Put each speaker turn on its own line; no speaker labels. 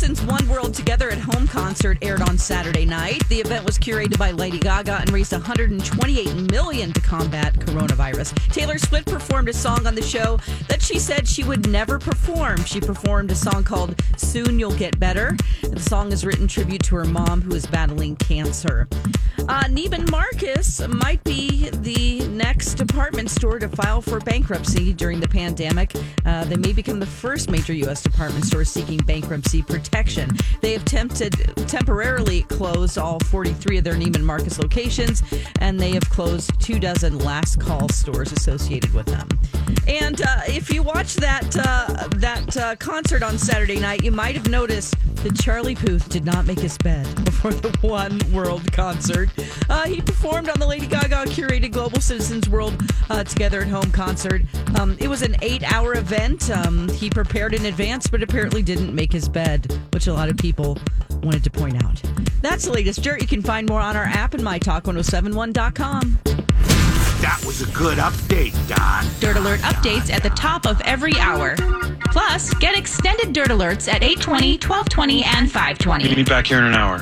Citizens One World Together at Home concert aired on Saturday night. The event was curated by Lady Gaga and raised 128 million to combat coronavirus. Taylor Swift performed a song on the show that she said she would never perform. She performed a song called "Soon You'll Get Better." The song is written tribute to her mom, who is battling cancer. Uh, Neiman Marcus might be department store to file for bankruptcy during the pandemic. Uh, they may become the first major U.S. department store seeking bankruptcy protection. They have tempted, temporarily closed all 43 of their Neiman Marcus locations, and they have closed two dozen last call stores associated with them. And uh, if you watch that uh, that uh, concert on Saturday night, you might have noticed that Charlie Puth did not make his bed before the One World concert. Uh, he performed on the Lady Gaga curated Global Citizens World uh, Together at Home concert. Um, it was an eight-hour event. Um, he prepared in advance, but apparently didn't make his bed, which a lot of people wanted to point out. That's the latest dirt. You can find more on our app and mytalk1071.com.
That was a good update, Don.
Dirt Alert updates at the top of every hour. Plus, get extended Dirt Alerts at 820, 1220, and 520.
Meet back here in an hour.